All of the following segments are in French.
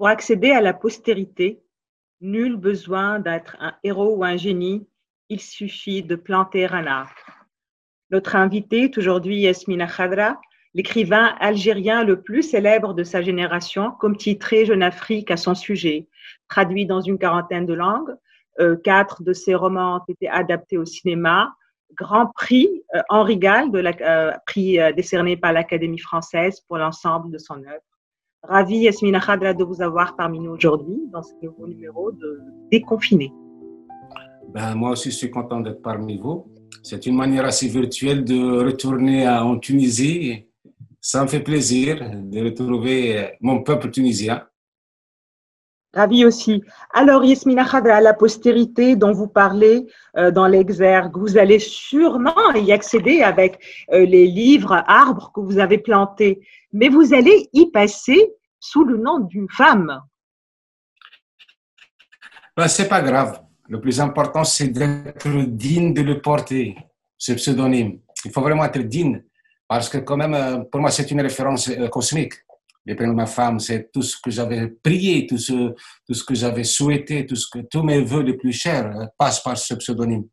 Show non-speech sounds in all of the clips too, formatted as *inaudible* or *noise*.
Pour accéder à la postérité, nul besoin d'être un héros ou un génie, il suffit de planter un arbre. Notre invité est aujourd'hui Yasmina Khadra, l'écrivain algérien le plus célèbre de sa génération, comme titré Jeune Afrique à son sujet. Traduit dans une quarantaine de langues, euh, quatre de ses romans ont été adaptés au cinéma. Grand prix euh, Henri Gall, de la, euh, prix décerné par l'Académie française pour l'ensemble de son œuvre. Ravi Yasmina Khadra de vous avoir parmi nous aujourd'hui dans ce nouveau numéro de Déconfiné. Ben, moi aussi, je suis content d'être parmi vous. C'est une manière assez virtuelle de retourner en Tunisie. Ça me fait plaisir de retrouver mon peuple tunisien. Ravi aussi. Alors, Yasmina Khadra, la postérité dont vous parlez euh, dans l'exergue, vous allez sûrement y accéder avec euh, les livres, arbres que vous avez plantés, mais vous allez y passer sous le nom d'une femme. Ben, c'est pas grave. Le plus important, c'est d'être digne de le porter, ce pseudonyme. Il faut vraiment être digne, parce que quand même, euh, pour moi, c'est une référence cosmique. Les prénoms de ma femme, c'est tout ce que j'avais prié, tout ce, tout ce que j'avais souhaité, tout ce que, tous mes voeux les plus chers euh, passent par ce pseudonyme.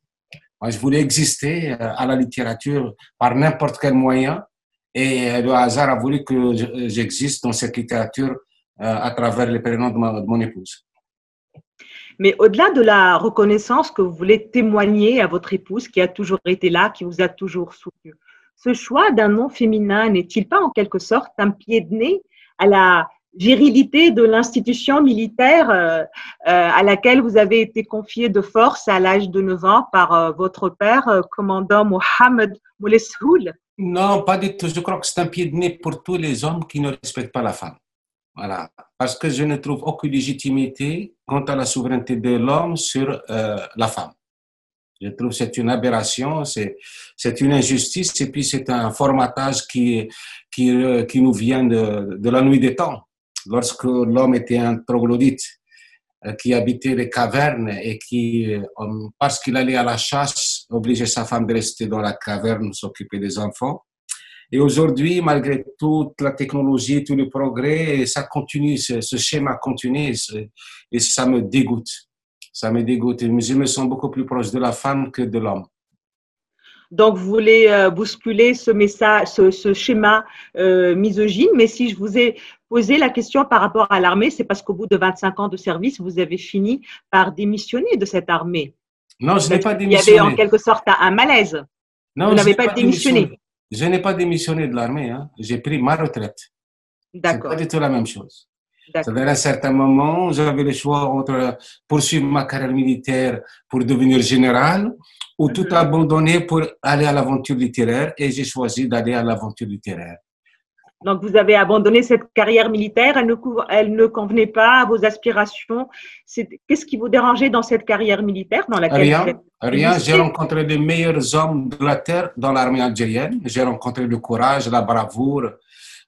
Moi, je voulais exister à la littérature par n'importe quel moyen, et le hasard a voulu que j'existe dans cette littérature à travers les prénoms de mon épouse. Mais au-delà de la reconnaissance que vous voulez témoigner à votre épouse qui a toujours été là, qui vous a toujours soutenu, ce choix d'un nom féminin n'est-il pas en quelque sorte un pied de nez à la virilité de l'institution militaire euh, euh, à laquelle vous avez été confié de force à l'âge de 9 ans par euh, votre père, commandant Mohamed Mouleshoul Non, pas du tout. Je crois que c'est un pied de nez pour tous les hommes qui ne respectent pas la femme. Voilà. Parce que je ne trouve aucune légitimité quant à la souveraineté de l'homme sur la femme. Je trouve que c'est une aberration, c'est, une injustice et puis c'est un formatage qui, qui, euh, nous vient de, de la nuit des temps. Lorsque l'homme était un troglodyte euh, qui habitait les cavernes et qui, parce qu'il allait à la chasse, obligeait sa femme de rester dans la caverne, s'occuper des enfants. Et aujourd'hui, malgré toute la technologie, tout le progrès, ça continue, ce, schéma continue et ça me dégoûte. Ça me dégoûte. Je me sens beaucoup plus proche de la femme que de l'homme. Donc, vous voulez euh, bousculer ce message, ce, schéma euh, misogyne. Mais si je vous ai posé la question par rapport à l'armée, c'est parce qu'au bout de 25 ans de service, vous avez fini par démissionner de cette armée. Non, je n'ai pas démissionné. Il y avait en quelque sorte un malaise. Non, vous n'avez pas, démissionné. Je n'ai pas démissionné de l'armée, hein. j'ai pris ma retraite. D'accord. C'est pas du tout la même chose. À un certain moment, j'avais le choix entre poursuivre ma carrière militaire pour devenir général ou tout mhm. abandonner pour aller à l'aventure littéraire et j'ai choisi d'aller à l'aventure littéraire. Donc, vous avez abandonné cette carrière militaire, elle ne, elle ne convenait pas à vos aspirations. Qu'est-ce qui vous dérangeait dans cette carrière militaire dans laquelle Rien, rien. J'ai rencontré les meilleurs hommes de la terre dans l'armée algérienne. J'ai rencontré le courage, la bravoure.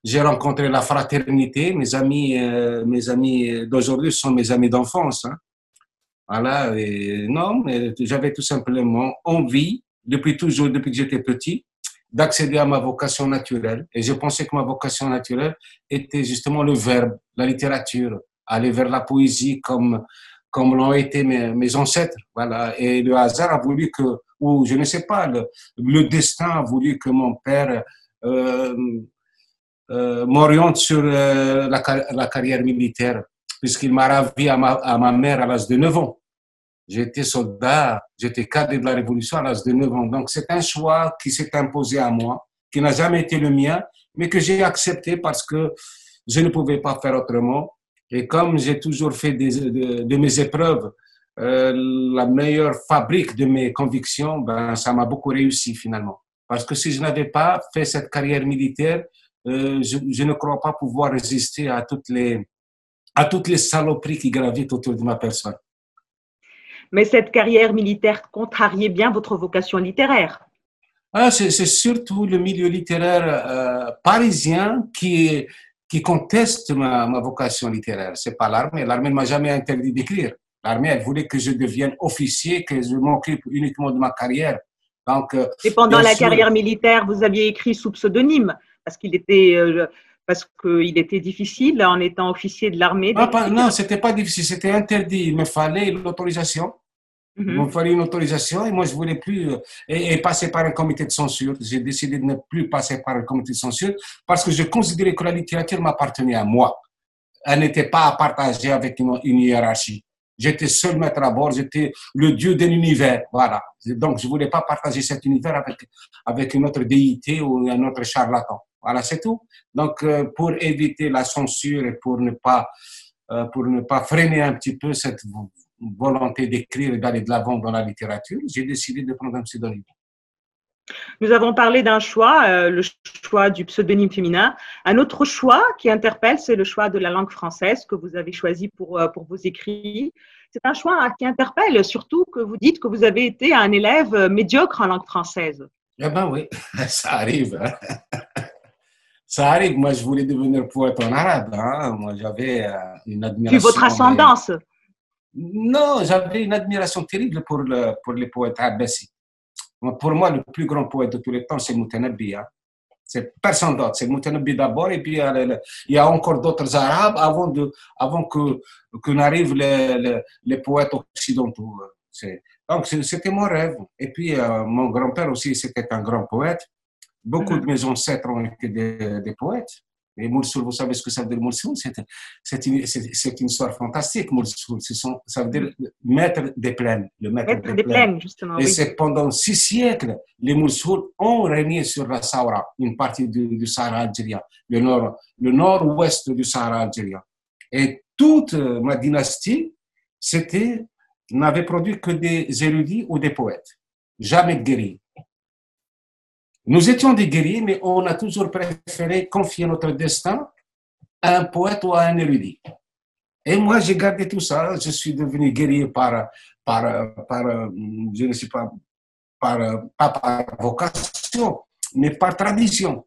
J'ai rencontré la fraternité. Mes amis, euh, mes amis d'aujourd'hui sont mes amis d'enfance. Hein. Voilà. Non, j'avais tout simplement envie, depuis toujours, depuis que j'étais petit, d'accéder à ma vocation naturelle. Et je pensais que ma vocation naturelle était justement le verbe, la littérature, aller vers la poésie comme, comme l'ont été mes, ancêtres. Voilà. Et le hasard a voulu que, ou je ne sais pas, le, destin a voulu que mon père euh, m'oriente sur euh, la, la, carrière militaire, puisqu'il m'a ravi à ma, à ma mère à l'âge de 9 ans. J'étais soldat, j'étais cadre de la Révolution à l'âge de 9 ans. Donc c'est un choix qui s'est imposé à moi, qui n'a jamais été le mien, mais que j'ai accepté parce que je ne pouvais pas faire autrement. Et comme j'ai toujours fait des, de, mes épreuves euh, la meilleure fabrique de mes convictions, ben, ça m'a beaucoup réussi finalement. Parce que si je n'avais pas fait cette carrière militaire, euh, je, je, ne crois pas pouvoir résister à toutes les, à toutes les saloperies qui gravitent autour de ma personne mais cette carrière militaire contrariait bien votre vocation littéraire. Ah, c'est surtout le milieu littéraire euh, parisien qui, qui conteste ma, ma vocation littéraire. C'est pas l'armée. L'armée ne m'a jamais interdit d'écrire. L'armée, elle voulait que je devienne officier, que je m'occupe uniquement de ma carrière. Donc, euh, Et pendant la carrière militaire, vous aviez écrit sous pseudonyme, parce qu'il était, euh, parce qu'il était difficile en étant officier de l'armée ah, pas, Non, c'était pas difficile, c'était interdit. Il me fallait l'autorisation. Il me fallait une autorisation et moi je voulais plus euh, et, passer par un comité de censure. J'ai décidé de ne plus passer par un comité de censure parce que je considérais que la littérature m'appartenait à moi. Elle n'était pas à partager avec une, hiérarchie. J'étais seul maître à bord, j'étais le dieu d'un univers. Voilà. Donc je voulais pas partager cet univers avec avec une autre déité ou un autre charlatan. Voilà, c'est tout. Donc euh, pour éviter la censure et pour ne pas euh, pour ne pas freiner un petit peu cette volonté d'écrire et d'aller de l'avant dans la littérature, j'ai décidé de prendre un pseudonyme. Nous avons parlé d'un choix, euh, le choix du pseudonyme féminin. Un autre choix qui interpelle, c'est le choix de la langue française que vous avez choisi pour, euh, pour vos écrits. C'est un choix qui interpelle, surtout que vous dites que vous avez été un élève médiocre en langue française. Eh ben oui, *laughs* ça arrive. Hein. *laughs* Ça arrive. Moi, je voulais devenir poète en arabe. Hein. Moi, j'avais euh, une admiration. Puis votre ascendance non, j'avais une admiration terrible pour, le, pour les poètes abbassi. Pour moi, le plus grand poète de tous les temps, c'est Moutanabbi. Hein. C'est personne d'autre. C'est Moutanabbi d'abord, et puis il y a encore d'autres arabes avant, de, avant que, que n'arrivent les, les, poètes occidentaux. Donc, c'était mon rêve. Et puis, euh, mon grand-père aussi, c'était un grand poète. Beaucoup mm-hmm. de mes ancêtres ont été des, des poètes. Et Moursoul, vous savez ce que ça veut dire Moursoul? C'est une, une, histoire fantastique, Moursoul. Ça veut dire maître des plaines. Le maître, des, plaines. justement. Et c'est pendant six siècles, les Moursoul ont régné sur la Sahara, une partie du, Sahara algérien, le nord, le nord-ouest du Sahara algérien. Et toute ma dynastie, c'était, n'avait produit que des érudits ou des poètes. Jamais de guerriers. Nous étions des guerriers, mais on a toujours préféré confier notre destin à un poète ou à un érudit. Et moi, j'ai gardé tout ça. Je suis devenu guerrier par, par, par je ne sais pas, par, pas par vocation, mais par tradition.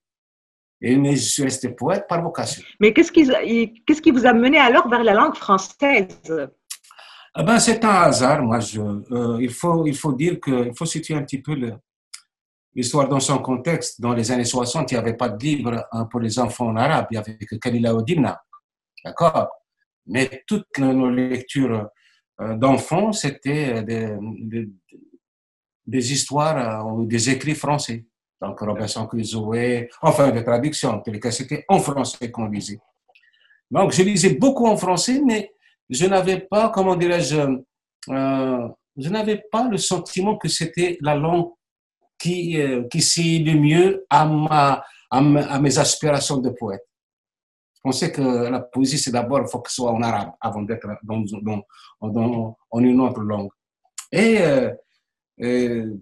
Et je suis resté poète par vocation. Mais qu'est-ce qui, vous a mené alors vers la langue française? Eh ben, C'est un hasard. Moi, je, euh, il, faut, il faut dire qu'il faut situer un petit peu le, l'histoire dans son contexte. Dans les années 60, il n'y avait pas de livre hein, pour les enfants en arabe, il n'y avait que Kalila Odimna. D'accord? Mais toutes nos lectures euh, d'enfants, c'était des, des, histoires euh, ou des écrits français. Donc Robinson Crusoe, enfin des traductions, en tous les cas, c'était en français qu'on lisait. Donc je lisais beaucoup en français, mais je n'avais pas, comment dirais-je, euh, je n'avais pas le sentiment que c'était la langue qui, euh, qui s'y le mieux à, ma, à, mes aspirations de poète. Je pensais que la poésie, c'est d'abord, il faut que ce soit en arabe avant d'être dans, dans, une autre langue. Et euh,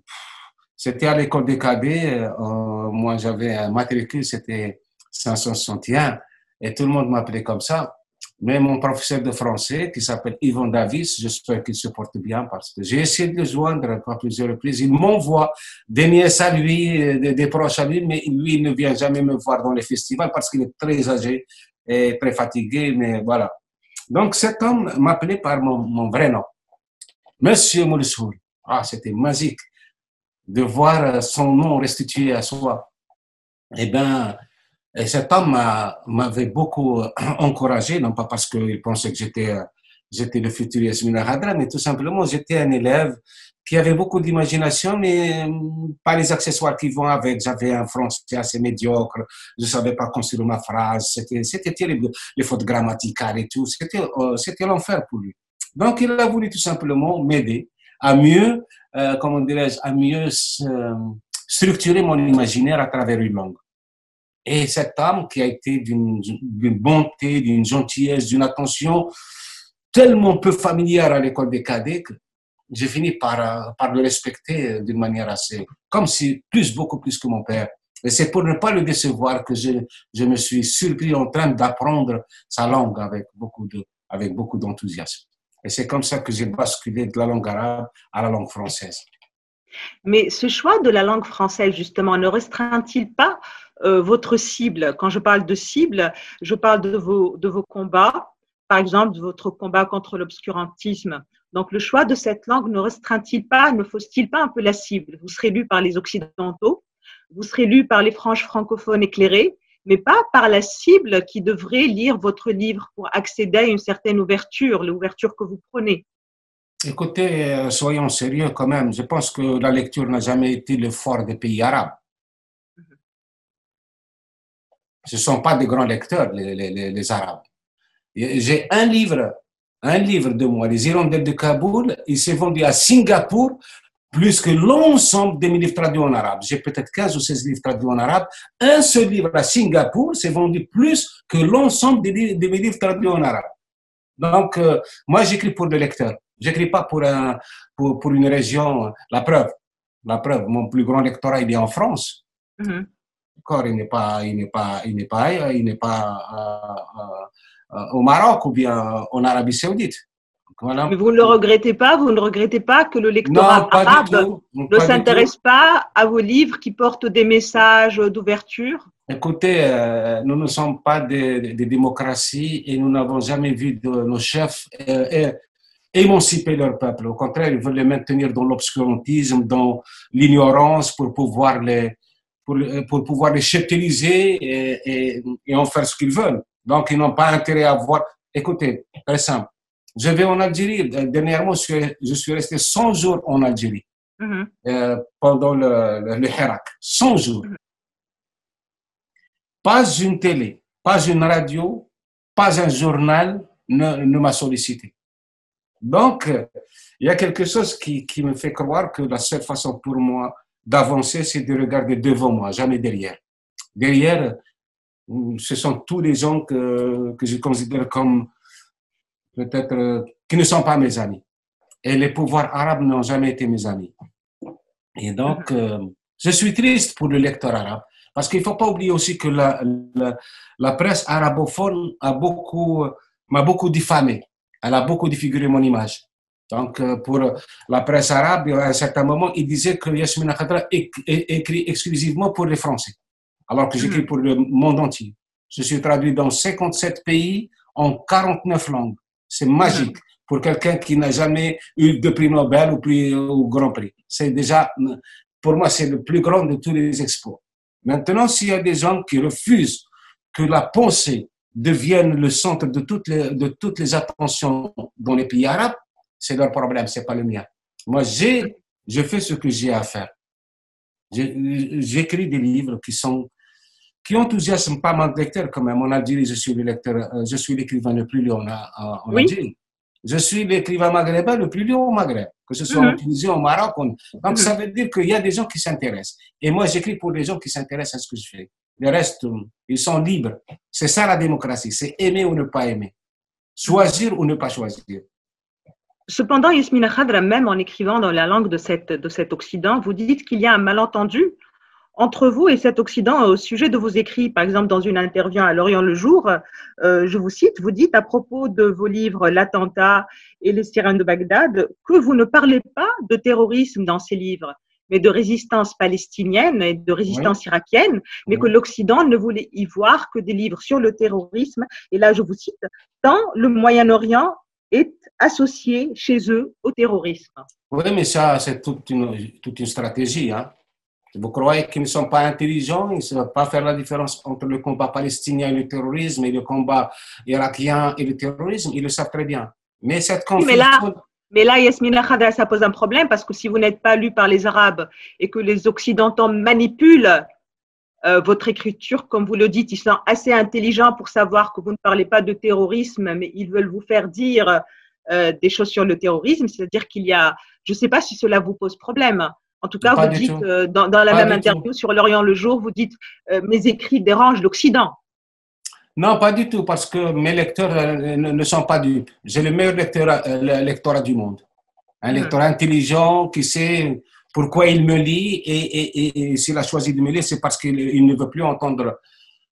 c'était à l'école des cadets, euh, moi j'avais un matricule, c'était 561, et tout le monde m'appelait comme ça. Mais mon professeur de français, qui s'appelle Yvon Davis, j'espère qu'il se porte bien parce que j'ai essayé de le joindre à plusieurs reprises. Il m'envoie des nièces à lui, des, proches à lui, mais lui, ne vient jamais me voir dans les festivals parce qu'il est très âgé et très fatigué, mais voilà. Donc cet homme m'appelait par mon, vrai nom, Monsieur Moulsoul. Ah, c'était magique de voir son nom restitué à soi. Eh bien, et cet homme m'avait beaucoup encouragé, non pas parce qu'il pensait que j'étais, j'étais le futur Yasmina Hadra, mais tout simplement, j'étais un élève qui avait beaucoup d'imagination, mais hum, pas les accessoires qui vont avec. J'avais un français assez médiocre, je savais pas construire ma phrase, c'était, c'était terrible, les fautes grammaticales et tout, c'était, euh, c'était l'enfer pour lui. Donc, il a voulu tout simplement m'aider à mieux, euh, comment dirais-je, à mieux euh, structurer mon imaginaire à travers une langue. Et cet homme qui a été d'une bonté, d'une gentillesse, d'une attention tellement peu familière à l'école des cadets j'ai fini par, par le respecter d'une manière assez, comme si plus, beaucoup plus que mon père. Et c'est pour ne pas le décevoir que je, je me suis surpris en train d'apprendre sa langue avec beaucoup de, avec beaucoup d'enthousiasme. Et c'est comme ça que j'ai basculé de la langue arabe à la langue française. Mais ce choix de la langue française, justement, ne restreint-il pas euh, votre cible. Quand je parle de cible, je parle de vos, combats, par exemple de votre combat contre l'obscurantisme. Donc le choix de cette langue ne restreint-il pas, ne fausse-t-il pas un peu la cible? Vous serez lu par les Occidentaux, vous serez lu par les franges francophones éclairés, mais pas par la cible qui devrait lire votre livre pour accéder à une certaine ouverture, l'ouverture que vous prenez. Écoutez, euh, soyons sérieux quand même. Je pense que la lecture n'a jamais été le fort des pays arabes. Ce ne sont pas des grands lecteurs, les, les, les Arabes. J'ai un livre, un livre de moi, Les Hirondelles de Kaboul, il s'est vendu à Singapour plus que l'ensemble de mes livres traduits en arabe. J'ai peut-être 15 ou 16 livres traduits en arabe. Un seul livre à Singapour s'est vendu plus que l'ensemble de, mes livres traduits en arabe. Donc, euh, moi, j'écris pour le lecteur. J'écris pas pour, un, pour, pour, une région. La preuve, la preuve, mon plus grand lectorat, il est en France. Mm-hmm. Encore, il n'est pas, il n'est pas, il n'est pas, il n'est pas euh, euh, euh, au Maroc ou bien en Arabie Saoudite. Mais vous ne le regrettez pas Vous ne regrettez pas que le lectorat arabe ne s'intéresse pas à vos livres qui portent des messages d'ouverture? Écoutez, nous ne sommes pas des, démocraties et nous n'avons jamais vu de nos chefs émanciper leur peuple. Au contraire, ils veulent les maintenir dans l'obscurantisme, dans l'ignorance pour pouvoir les, pour, pour pouvoir les cheptéliser et, et, en faire ce qu'ils veulent. Donc, ils n'ont pas intérêt à voir. Écoutez, très simple. Je vais en Algérie. Dernièrement, je suis, je suis resté 100 jours en Algérie mm-hmm. euh, pendant le, le, Hirak. 100 jours. Mm-hmm. Pas une télé, pas une radio, pas un journal ne, ne m'a sollicité. Donc, il y a quelque chose qui, qui me fait croire que la seule façon pour moi d'avancer, c'est de regarder devant moi, jamais derrière. Derrière, ce sont tous les gens que, que je considère comme peut-être qui ne sont pas mes amis. Et les pouvoirs arabes n'ont jamais été mes amis. Et donc, euh, je suis triste pour le lecteur arabe, parce qu'il ne faut pas oublier aussi que la, la, la presse arabophone a beaucoup, m'a beaucoup diffamé. Elle a beaucoup défiguré mon image. Donc, euh, pour la presse arabe, à un certain moment, il disait que Yasmina Khadra écrit exclusivement pour les Français, alors que j'écris hmm. pour le monde entier. Je suis traduit dans 57 pays en 49 langues. C'est magique hmm. pour quelqu'un qui n'a jamais eu de prix Nobel ou, prix, ou Grand Prix. C'est déjà, pour moi, c'est le plus grand de tous les expos. Maintenant, s'il y a des gens qui refusent que la pensée devienne le centre de toutes les, de toutes les attentions dans les pays arabes, c'est leur problème, c'est pas le mien. Moi, j'ai, je fais ce que j'ai à faire. J'écris des livres qui sont, qui enthousiasment pas mal de lecteurs quand même. En Algérie, je suis le lecteur, euh, je suis l'écrivain le plus lu en, en Algérie. Je suis l'écrivain maghrébin le plus lu au Maghreb, que ce soit en mhm. Tunisie, au Maroc. Donc, mhm. ça veut dire qu'il y a des gens qui s'intéressent. Et moi, j'écris pour les gens qui s'intéressent à ce que je fais. Le reste, ils sont libres. C'est ça la démocratie, c'est aimer ou ne pas aimer. Choisir ou ne pas choisir. Cependant, Yasmina Khadra, même en écrivant dans la langue de, cette, de cet Occident, vous dites qu'il y a un malentendu entre vous et cet Occident au sujet de vos écrits. Par exemple, dans une interview à Lorient le Jour, euh, je vous cite, vous dites à propos de vos livres L'attentat et les sirènes de Bagdad que vous ne parlez pas de terrorisme dans ces livres, mais de résistance palestinienne et de résistance irakienne, mais que l'Occident ne voulait y voir que des livres sur le terrorisme. Et là, je vous cite, dans le Moyen-Orient est associé chez eux au terrorisme. Oui, mais ça, c'est toute une, toute une stratégie. Hein. Vous croyez qu'ils ne sont pas intelligents, ils ne savent pas faire la différence entre le combat palestinien et le terrorisme et le combat irakien et le terrorisme, ils le savent très bien. Mais cette mais là, mais là, Yasmina Khadra, ça pose un problème parce que si vous n'êtes pas lu par les Arabes et que les Occidentaux manipulent euh, votre écriture, comme vous le dites, ils sont assez intelligents pour savoir que vous ne parlez pas de terrorisme, mais ils veulent vous faire dire euh, des choses sur le terrorisme. C'est-à-dire qu'il y a, je ne sais pas si cela vous pose problème. En tout cas, vous dites euh, dans, dans, la même interview sur L'Orient le jour, vous dites mes écrits dérangent l'Occident. Non, pas du tout, parce que mes lecteurs ne, sont pas du. J'ai le meilleur lecteur, lectorat du monde. Un hmm. lecteur intelligent qui sait pourquoi il me lit et, s'il a choisi de me lire, c'est parce qu'il ne veut plus entendre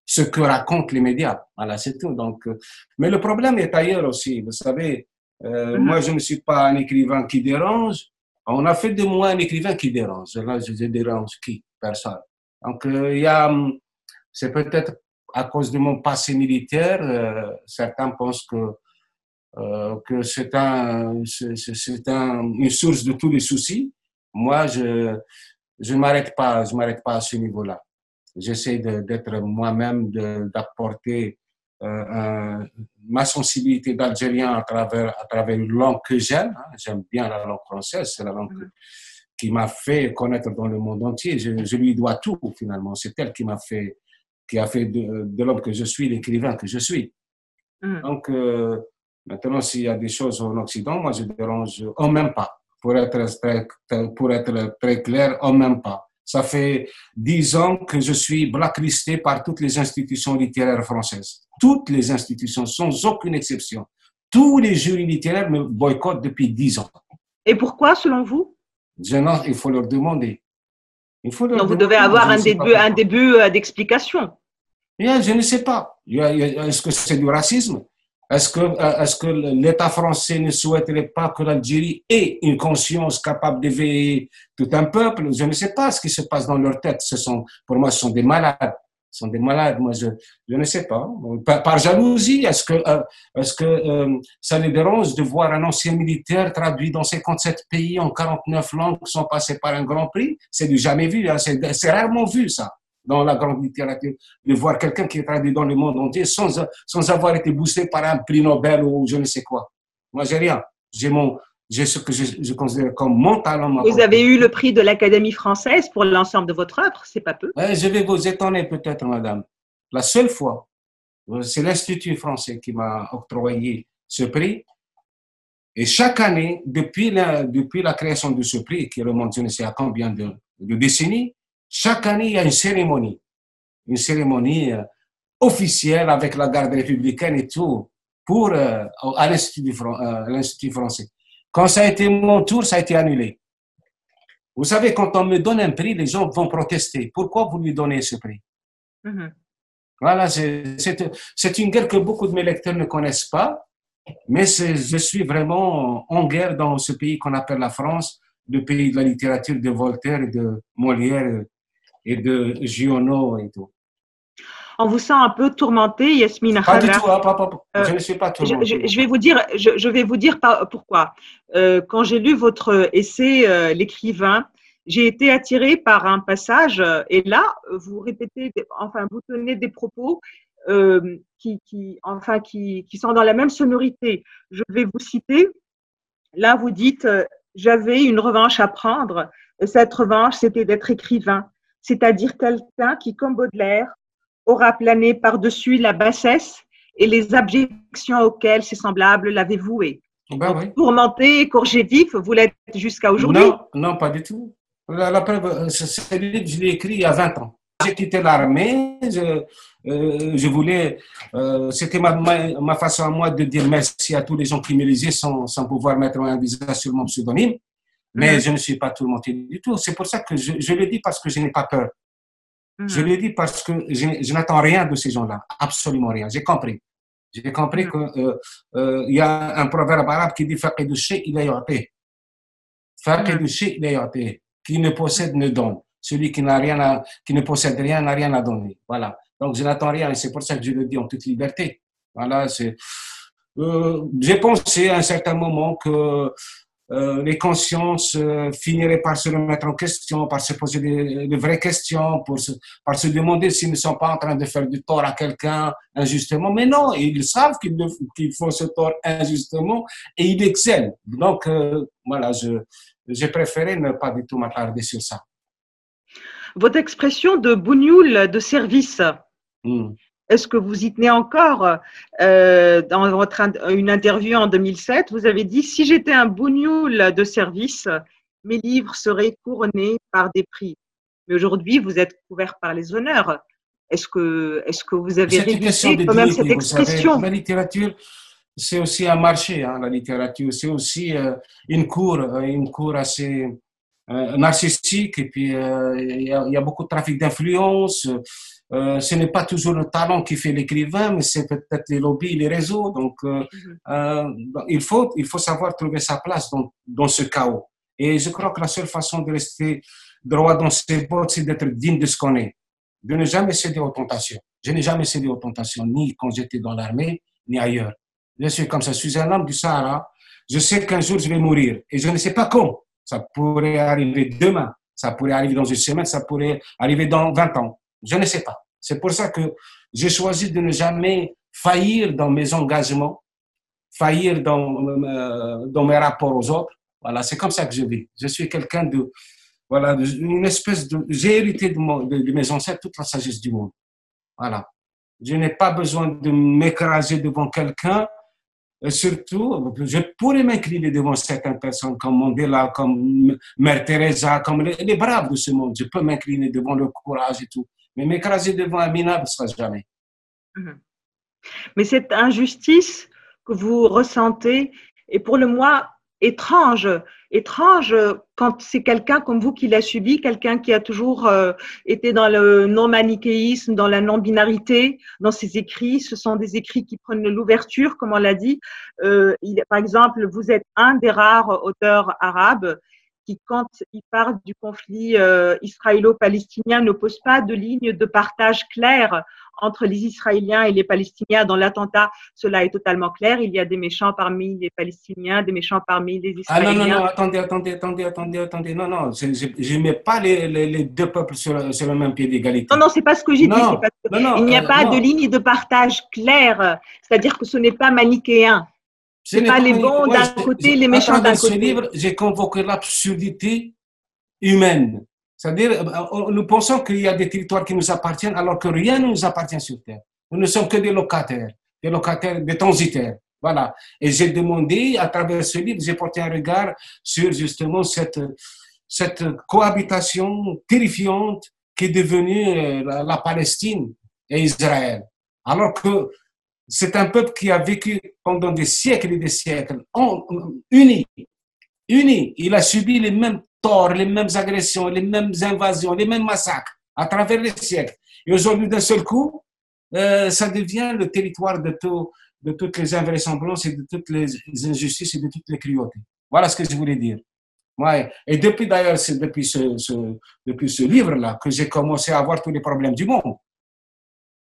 ce que racontent les médias. Voilà, c'est tout. Donc, euh, mais le problème est ailleurs aussi. Vous savez, euh, mhm. moi, je ne suis pas un écrivain qui dérange. On a fait de moi un écrivain qui dérange. Là, je dérange qui? Personne. Donc, euh, il y a, hum, c'est peut-être à cause de mon passé militaire, certains pensent que que c'est un, c'est un, une source de tous les soucis. Moi, je je m'arrête pas, je m'arrête pas à ce niveau-là. j'essaie d'être moi-même, d'apporter euh, ma sensibilité d'Algérien à travers, à travers une langue que j'aime. Hein. J'aime bien la langue française, c'est la langue mm-hmm. qui m'a fait connaître dans le monde entier. Je, lui dois tout finalement. C'est elle qui m'a fait, qui a fait de, l'homme que je suis l'écrivain que je suis. Mm. Donc euh, maintenant, s'il y a des choses en Occident, moi je dérange en même pas. Pour être très, pour être très clair, en même pas. Ça fait dix ans que je suis blacklisté par toutes les institutions littéraires françaises. Toutes les institutions, sans aucune exception. Tous les jurys littéraires me boycottent depuis dix ans. Et pourquoi, selon vous? Il faut leur demander. Il faut vous devez avoir un début, un début euh, d'explication. Je ne sais pas. Est-ce que c'est du racisme? Est-ce que, euh, est que l'État français ne souhaiterait pas que l'Algérie ait une conscience capable d'éveiller tout un peuple? Je ne sais pas ce qui se passe dans leur tête. Ce sont, pour moi, ce sont des malades. Ce sont des malades. Moi, je, je ne sais pas. Par, jalousie, est-ce que, euh, est-ce que euh, ça les dérange de voir un ancien militaire traduit dans 57 pays en 49 langues sans passer par un grand prix? C'est du jamais vu. Hein. C'est rarement vu, ça dans la grande littérature, de voir quelqu'un qui est traduit dans le monde entier sans, sans avoir été boosté par un prix Nobel ou je ne sais quoi. Moi, j'ai rien. J'ai mon, j'ai ce que je, considère comme mon talent. Vous avez eu le prix de l'Académie française pour l'ensemble de votre œuvre, c'est pas peu. je vais vous étonner peut-être, madame. La seule fois, c'est l'Institut français qui m'a octroyé ce prix. Et chaque année, depuis la, depuis la création de ce prix, qui remonte je ne sais à combien de, de décennies, chaque année, il y a une cérémonie, une cérémonie euh, officielle avec la garde républicaine et tout, pour, euh, à l'Institut euh, français. Quand ça a été mon tour, ça a été annulé. Vous savez, quand on me donne un prix, les gens vont protester. Pourquoi vous lui donnez ce prix? Mm-hmm. Voilà, c'est une guerre que beaucoup de mes lecteurs ne connaissent pas, mais je suis vraiment en guerre dans ce pays qu'on appelle la France, le pays de la littérature de Voltaire et de Molière et de Giono et tout. On vous sent un peu tourmenté, Yasmine Pas du tout, hein, euh, je ne suis pas tourmenté. Je, vais vous dire, je, vais vous dire pourquoi. Euh, quand j'ai lu votre essai, euh, L'écrivain, j'ai été attirée par un passage, et là, vous répétez, enfin, vous tenez des propos qui, qui, enfin, qui, qui sont dans la même sonorité. Je vais vous citer. Là, vous dites, j'avais une revanche à prendre, et cette revanche, c'était d'être écrivain c'est-à-dire quelqu'un qui, comme Baudelaire, aura plané par-dessus la bassesse et les abjections auxquelles ses semblables l'avaient voué. Ben oui. Tourmenté, courgé vif, vous l'êtes jusqu'à aujourd'hui? Non, non, pas du tout. La, preuve, c'est je l'ai écrit il y a 20 ans. J'ai quitté l'armée, je, euh, voulais, euh, c'était ma, ma, façon à moi de dire merci à tous les gens qui me lisaient sans, sans pouvoir mettre un visage sur mon pseudonyme. Mais je ne suis pas monde du tout. C'est pour ça que je, je, le dis parce que je n'ai pas peur. Je le dis parce que je, n'attends rien de ces gens-là. Absolument rien. J'ai compris. J'ai compris qu'il euh, euh, y a un proverbe arabe qui dit Faqid il est il Qui ne possède ne donne. Celui qui, n'a rien à, qui ne possède rien n'a rien à donner. Voilà. Donc je n'attends rien et c'est pour ça que je le dis en toute liberté. Voilà. C'est. Euh, j'ai pensé à un certain moment que euh, les consciences euh, finiraient par se remettre en question, par se poser de, vraies questions, pour se, par se demander s'ils ne sont pas en train de faire du tort à quelqu'un injustement. Mais non, ils savent qu'ils font ce tort injustement et ils excellent. Donc, euh, voilà, j'ai préféré ne pas du tout m'attarder sur ça. Votre expression de bougnoul de service, hmm. Est-ce que vous y tenez encore euh, Dans votre, une interview en 2007, vous avez dit Si j'étais un bougnoul de service, mes livres seraient couronnés par des prix. Mais aujourd'hui, vous êtes couvert par les honneurs. Est-ce que, est que vous avez révisé quand même cette expression? La littérature, c'est aussi un marché. Hein, la littérature, c'est aussi euh, une cour, euh, une cour assez narcissique. Et puis, il y, y, a beaucoup de trafic d'influence. Euh, ce n'est pas toujours le talent qui fait l'écrivain, mais c'est peut-être les lobbies, les réseaux. Donc, euh, mhm. euh, il, faut, il faut savoir trouver sa place dans, dans, ce chaos. Et je crois que la seule façon de rester droit dans ses bottes, c'est d'être digne de ce qu'on est, de ne jamais céder aux tentations. Je n'ai jamais cédé aux tentations, ni quand j'étais dans l'armée, ni ailleurs. Je suis comme ça, je suis un homme du Sahara. Je sais qu'un jour je vais mourir et je ne sais pas quand. Ça pourrait arriver demain, ça pourrait arriver dans une semaine, ça pourrait arriver dans 20 ans. Je ne sais pas. C'est pour ça que j'ai choisi de ne jamais faillir dans mes engagements, faillir dans, euh, dans mes rapports aux autres. Voilà, c'est comme ça que je vis. Je suis quelqu'un de, voilà, une espèce de, j'ai hérité de, de, mes ancêtres toute la sagesse du monde. Voilà. Je n'ai pas besoin de m'écraser devant quelqu'un. Surtout, je pourrais m'incliner devant certaines personnes comme Mandela, comme Mère Teresa, comme les, braves de ce monde. Je peux m'incliner devant le courage et tout. Mais m'écraser devant Amina, ça ne jamais. Mhm. Mais cette injustice que vous ressentez est pour le moins étrange, étrange quand c'est quelqu'un comme vous qui l'a subi, quelqu'un qui a toujours euh, été dans le non-manichéisme, dans la non-binarité, dans ses écrits. Ce sont des écrits qui prennent l'ouverture, comme on l'a dit. Euh, il, par exemple, vous êtes un des rares auteurs arabes qui, quand il parle du conflit euh, israélo-palestinien, ne pose pas de ligne de partage claire entre les Israéliens et les Palestiniens. Dans l'attentat, cela est totalement clair. Il y a des méchants parmi les Palestiniens, des méchants parmi les Israéliens. Ah non, non, non, attendez, attendez, attendez, attendez, attendez. Non, non, je ne mets pas les, les, deux peuples sur, sur, le même pied d'égalité. Non, non, c'est pas ce que j'ai dit. il n'y a pas euh, de ligne de partage claire. C'est-à-dire que ce n'est pas manichéen. Ce n'est pas les bons d'un côté, les méchants d'un côté. Dans ce livre, j'ai convoqué l'absurdité humaine. C'est-à-dire, euh, nous pensons qu'il y a des territoires qui nous appartiennent alors que rien ne nous appartient sur Terre. Nous ne sommes que des locataires, des locataires, des transitaires. Voilà. Et j'ai demandé, à travers ce livre, j'ai porté un regard sur justement cette, cette cohabitation terrifiante qui est devenue euh, la, Palestine et Israël. Alors que c'est un peuple qui a vécu pendant des siècles et des siècles, unis, unis. Il a subi les mêmes torts, les mêmes agressions, les mêmes invasions, les mêmes massacres à travers les siècles. Et aujourd'hui, d'un seul coup, euh, ça devient le territoire de, tout, de toutes les invraisemblances et de toutes les injustices et de toutes les cruautés. Voilà ce que je voulais dire. Ouais. Et depuis d'ailleurs, c'est depuis ce, ce, depuis ce livre-là que j'ai commencé à voir tous les problèmes du monde.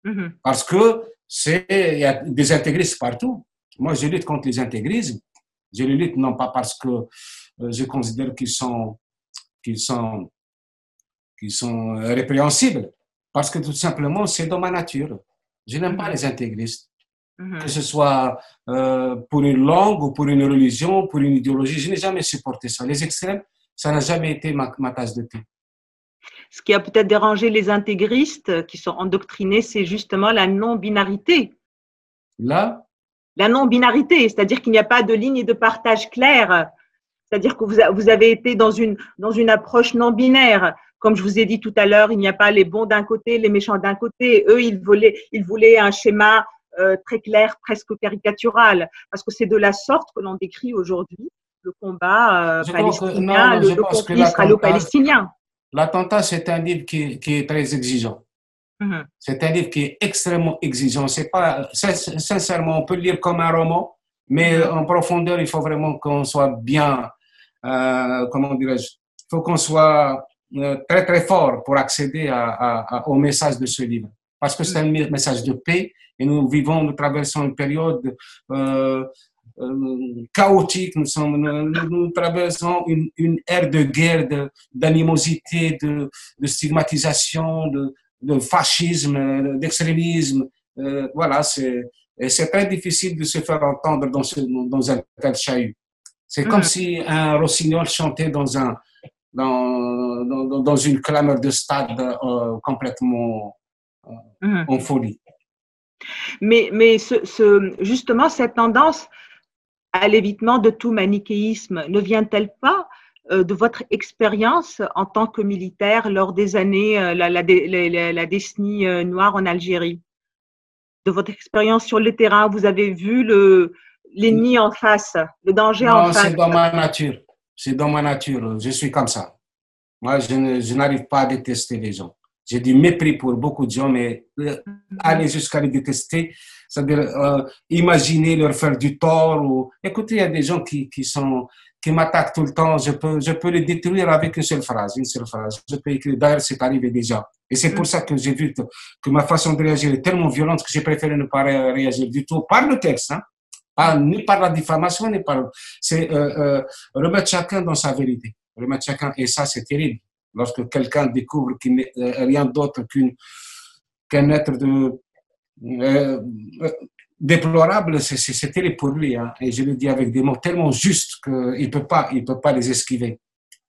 Mm-hmm. Parce que c'est, il y a des intégristes partout. Moi, je lutte contre les intégrismes. Je les lutte non pas parce que euh, je considère qu'ils sont qui sont, qui sont répréhensibles, parce que tout simplement, c'est dans ma nature. Je n'aime pas les intégristes. Mhm. Que ce soit euh, pour une langue ou pour une religion, pour une idéologie, je n'ai jamais supporté ça. Les extrêmes, ça n'a jamais été ma, ma tasse de thé. Ce qui a peut-être dérangé les intégristes qui sont endoctrinés, c'est justement la non-binarité. Là? La non-binarité, c'est-à-dire qu'il n'y a pas de ligne de partage claire c'est-à-dire que vous, avez été dans une, dans une approche non binaire. Comme je vous ai dit tout à l'heure, il n'y a pas les bons d'un côté, les méchants d'un côté. Eux, ils voulaient, ils voulaient un schéma euh, très clair, presque caricatural, parce que c'est de la sorte que l'on décrit aujourd'hui le combat euh, palestinien, le, conflit israélo-palestinien. L'attentat, c'est un livre qui, qui, est très exigeant. Mhm. C'est un livre qui est extrêmement exigeant. C'est pas, sincèrement, on peut le lire comme un roman, mais mhm. en profondeur, il faut vraiment qu'on soit bien euh, comment dirais-je, il faut qu'on soit euh, très très fort pour accéder au message de ce livre. Parce que c'est un message de paix et nous vivons, nous traversons une période euh, chaotique, nous, sommes, nous, traversons une, ère de guerre, d'animosité, de, de, stigmatisation, de, fascisme, d'extrémisme. voilà, c'est très difficile de se faire entendre dans, dans un tel chahut. C'est comme mm. si un rossignol chantait dans, un, dans, dans, dans une clameur de stade euh, complètement euh, mm. en folie. Mais, mais ce, ce, justement, cette tendance à l'évitement de tout manichéisme ne vient-elle pas euh, de votre expérience en tant que militaire lors des années, la, la, la, la décennie noire en Algérie? De votre expérience sur le terrain, vous avez vu le, l'ennemi en face, le danger en face. C'est dans ma nature. C'est dans ma nature. Je suis comme ça. Moi, je, n'arrive pas à détester les gens. J'ai du mépris pour beaucoup de gens, mais euh, mhm. aller jusqu'à les détester, c'est-à-dire euh, imaginer leur faire du tort. Ou... Écoutez, il y a des gens qui, qui sont qui m'attaquent tout le temps. Je peux, je peux les détruire avec une seule phrase, une seule phrase. Je peux écrire. D'ailleurs, c'est arrivé déjà. Et c'est pour mhm. ça que j'ai vu que, ma façon de réagir est tellement violente que j'ai préféré ne pas réagir du tout par le texte. Hein ni par la diffamation, ni par. C'est euh, euh, remettre chacun dans sa vérité. Remettre chacun. Et ça, c'est terrible. Lorsque quelqu'un découvre qu'il n'est euh, rien d'autre qu'une qu'un être de, euh, déplorable, c'est terrible pour lui. Hein. Et je le dis avec des mots tellement justes qu'il ne peut, pas, il peut pas les esquiver.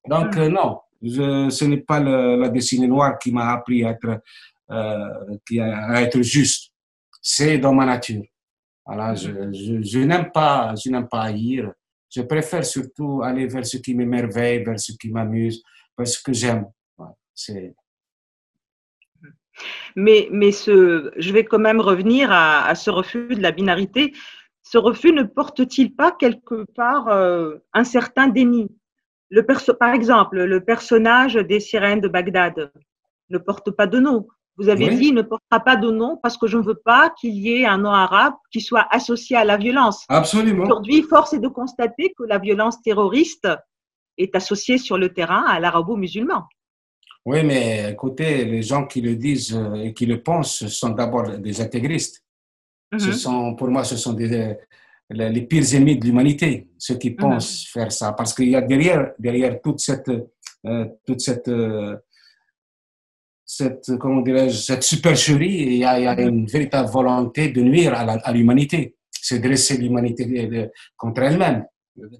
Donc, mm. non, ce n'est pas la dessinée noire qui m'a appris à être, qui à être juste. C'est dans ma nature. Voilà, je, je, je n'aime pas, je n'aime pas haïr. Je préfère surtout aller vers ce qui m'émerveille, vers ce qui m'amuse, vers ce que j'aime. c'est mais, mais ce, je vais quand même revenir à, à, ce refus de la binarité. Ce refus ne porte-t-il pas quelque part euh, un certain déni? Le perso Par exemple, le personnage des sirènes de Bagdad ne porte pas de nom. Vous avez dit, il ne portera pas de nom parce que je ne veux pas qu'il y ait un nom arabe qui soit associé à la violence. Absolument. Aujourd'hui, force est de constater que la violence terroriste est associée sur le terrain à l'arabo-musulman. Oui, mais écoutez, les gens qui le disent euh, et qui le pensent sont d'abord des intégristes. Ce mhm. sont, pour moi, ce sont des, les pires ennemis de l'humanité, ceux qui mhm. pensent faire ça. Parce qu'il y a derrière, derrière toute cette, euh, toute cette euh, cette, comment cette supercherie, il y, a, il y, a, mm-hmm. une véritable volonté de nuire à l'humanité. C'est dresser l'humanité contre elle-même,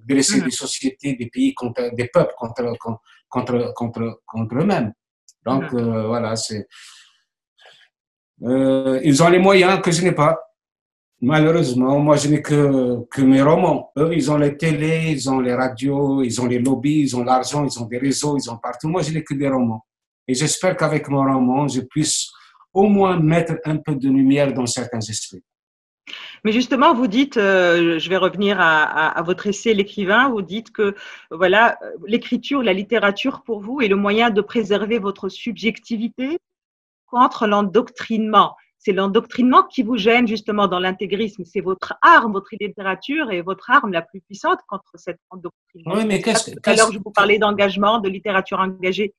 dresser mm-hmm. des sociétés, des pays contre, des peuples contre, contre, contre, contre eux-mêmes. Donc, mm-hmm. euh, voilà, c'est. Euh, ils ont les moyens que je n'ai pas. Malheureusement, moi, je n'ai que, que mes romans. Eux, ils ont les télés, ils ont les radios, ils ont les lobbies, ils ont l'argent, ils ont des réseaux, ils ont partout. Moi, je n'ai que des romans. Et j'espère qu'avec mon roman, je puisse au moins mettre un peu de lumière dans certains esprits. Mais justement, vous dites, euh, je vais revenir à, votre essai L'écrivain, vous dites que voilà, l'écriture, la littérature pour vous est le moyen de préserver votre subjectivité contre l'endoctrinement. C'est l'endoctrinement qui vous gêne justement dans l'intégrisme. C'est votre arme, votre littérature est votre arme la plus puissante contre cet endoctrinement. Oui, mais qu'est-ce que. Alors, je vous parlais d'engagement, de littérature engagée.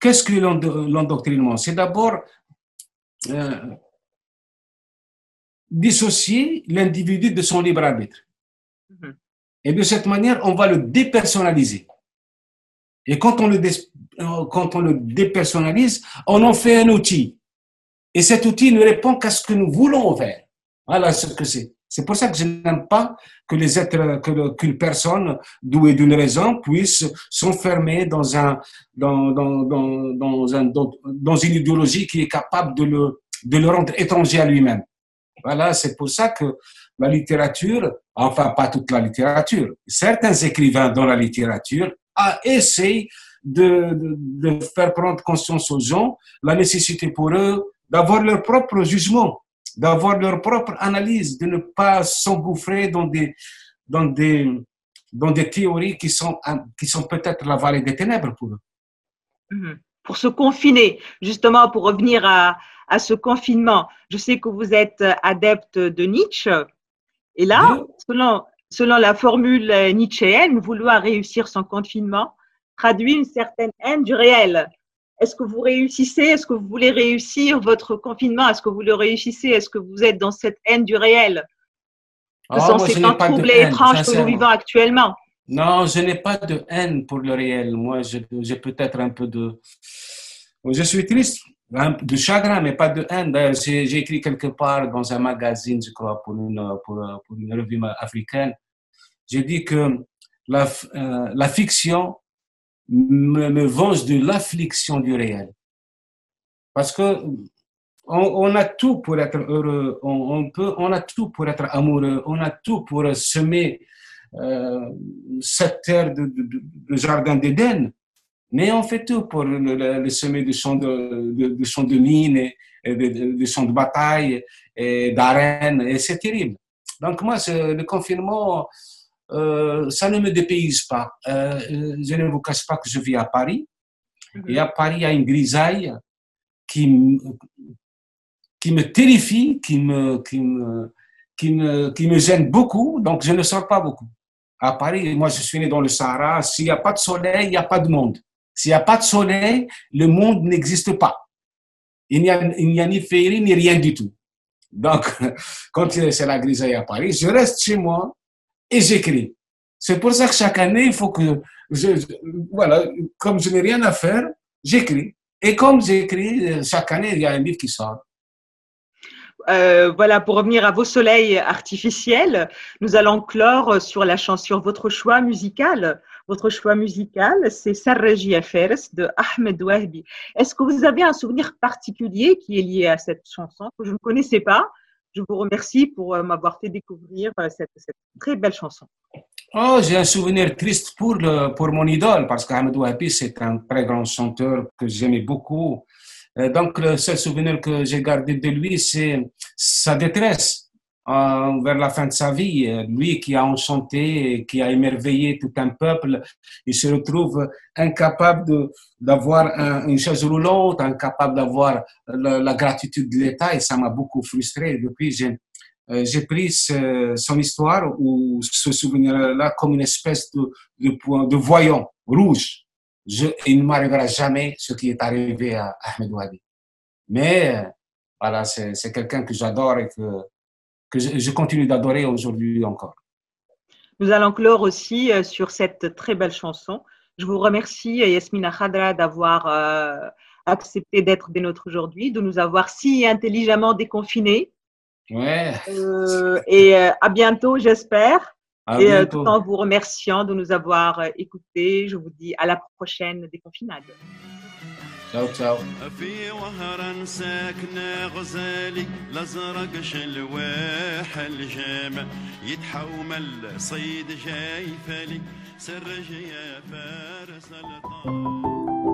Qu'est-ce que l'endoctrinement? C'est d'abord euh, dissocier l'individu de son libre arbitre. Mm-hmm. Et de cette manière, on va le dépersonnaliser. Et quand on le, euh, quand on le dépersonnalise, on en fait un outil. Et cet outil ne répond qu'à ce que nous voulons faire. Voilà ce que c'est. C'est pour ça que je n'aime pas que les êtres, qu'une personne douée d'une raison puisse s'enfermer dans un, dans, dans, dans une idéologie qui est capable de le, de le rendre étranger à lui-même. Voilà, c'est pour ça que la littérature, enfin pas toute la littérature, certains écrivains dans la littérature a essayé de, de, de faire prendre conscience aux gens la nécessité pour eux d'avoir leur propre jugement d'avoir leur propre analyse, de ne pas s'engouffrer dans des, dans, des, dans des théories qui sont, qui sont peut-être la vallée des ténèbres pour eux. Mhm. Pour se confiner, justement, pour revenir à, à ce confinement, je sais que vous êtes adepte de Nietzsche. Et là, selon, selon la formule nietzschéenne, vouloir réussir son confinement traduit une certaine haine du réel. Est-ce que vous réussissez? Est-ce que vous voulez réussir votre confinement? Est-ce que vous le réussissez? Est-ce que vous êtes dans cette haine du réel? Oh, sont ces temps troubles et étranges que nous vivons actuellement? Non, je n'ai pas de haine pour le réel. Moi, j'ai peut-être un peu de... Je suis triste, de chagrin, mais pas de haine. J'ai écrit quelque part dans un magazine, je crois, pour une, pour, pour une revue africaine. J'ai dit que la, euh, la fiction me, me venge de l'affliction du réel. Parce que on, a tout pour être heureux, on, peut, on a tout pour être amoureux, on a tout pour semer euh, cette terre de, jardin d'Éden, mais on fait tout pour le, semer de champs de, de, de, champs de mines, et, de, de, bataille, d'arènes, et c'est terrible. Donc moi, le confinement, euh, ça ne me dépayse pas. Euh, je ne vous cache pas que je vis à Paris. Et à Paris, il y a une grisaille qui, qui me terrifie, qui me, qui, me, qui, me, qui me gêne beaucoup, donc je ne sors pas beaucoup. À Paris, moi je suis né dans le Sahara, s'il n'y a pas de soleil, il n'y a pas de monde. S'il n'y a pas de soleil, le monde n'existe pas. Il n'y a, a, ni féerie ni rien du tout. Donc, *laughs* quand c'est la grisaille à Paris, je reste chez moi, et j'écris. C'est pour ça que chaque année, il faut que, voilà, comme je n'ai rien à faire, j'écris. Et comme j'écris, chaque année, il y a un livre qui sort. Euh, voilà, pour revenir à vos soleils artificiels, nous allons clore sur la chanson, votre choix musical. Votre choix musical, c'est Sarraji Affairs de Ahmed Wahbi. Est-ce que vous avez un souvenir particulier qui est lié à cette chanson que je ne connaissais pas? Je vous remercie pour euh, m'avoir fait découvrir euh, cette, très belle chanson. Oh, j'ai un souvenir triste pour, le, pour mon idole, parce qu'Ahmed Wahbi, c'est un très grand chanteur que j'aimais beaucoup. Euh, donc, le seul souvenir que j'ai gardé de lui, c'est sa détresse euh, vers la fin de sa vie. Euh, lui qui a enchanté, qui a émerveillé tout un peuple, il se retrouve incapable d'avoir un, une chaise roulante, incapable d'avoir la, gratitude de l'État, et ça m'a beaucoup frustré. Depuis, j'ai euh, pris son histoire ou ce souvenir-là comme une espèce de, de, voyant rouge je, il ne m'arrivera jamais ce qui est arrivé à Ahmed Wadi. Mais voilà, c'est quelqu'un que j'adore et que, que je, je continue d'adorer aujourd'hui encore. Nous allons clore aussi euh, sur cette très belle chanson. Je vous remercie, euh, Yasmina Khadra, d'avoir euh, accepté d'être des nôtres aujourd'hui, de nous avoir si intelligemment déconfinés. Ouais. Euh, et euh, à bientôt, j'espère. À et euh, tout en vous remerciant de nous avoir écoutés, je vous dis à la prochaine déconfinade. Ciao, ciao. في وهران ساكنة غزالي الازرق شلواح الجامع يتحومل صيد جاي فالي سرج يا فارس الطاق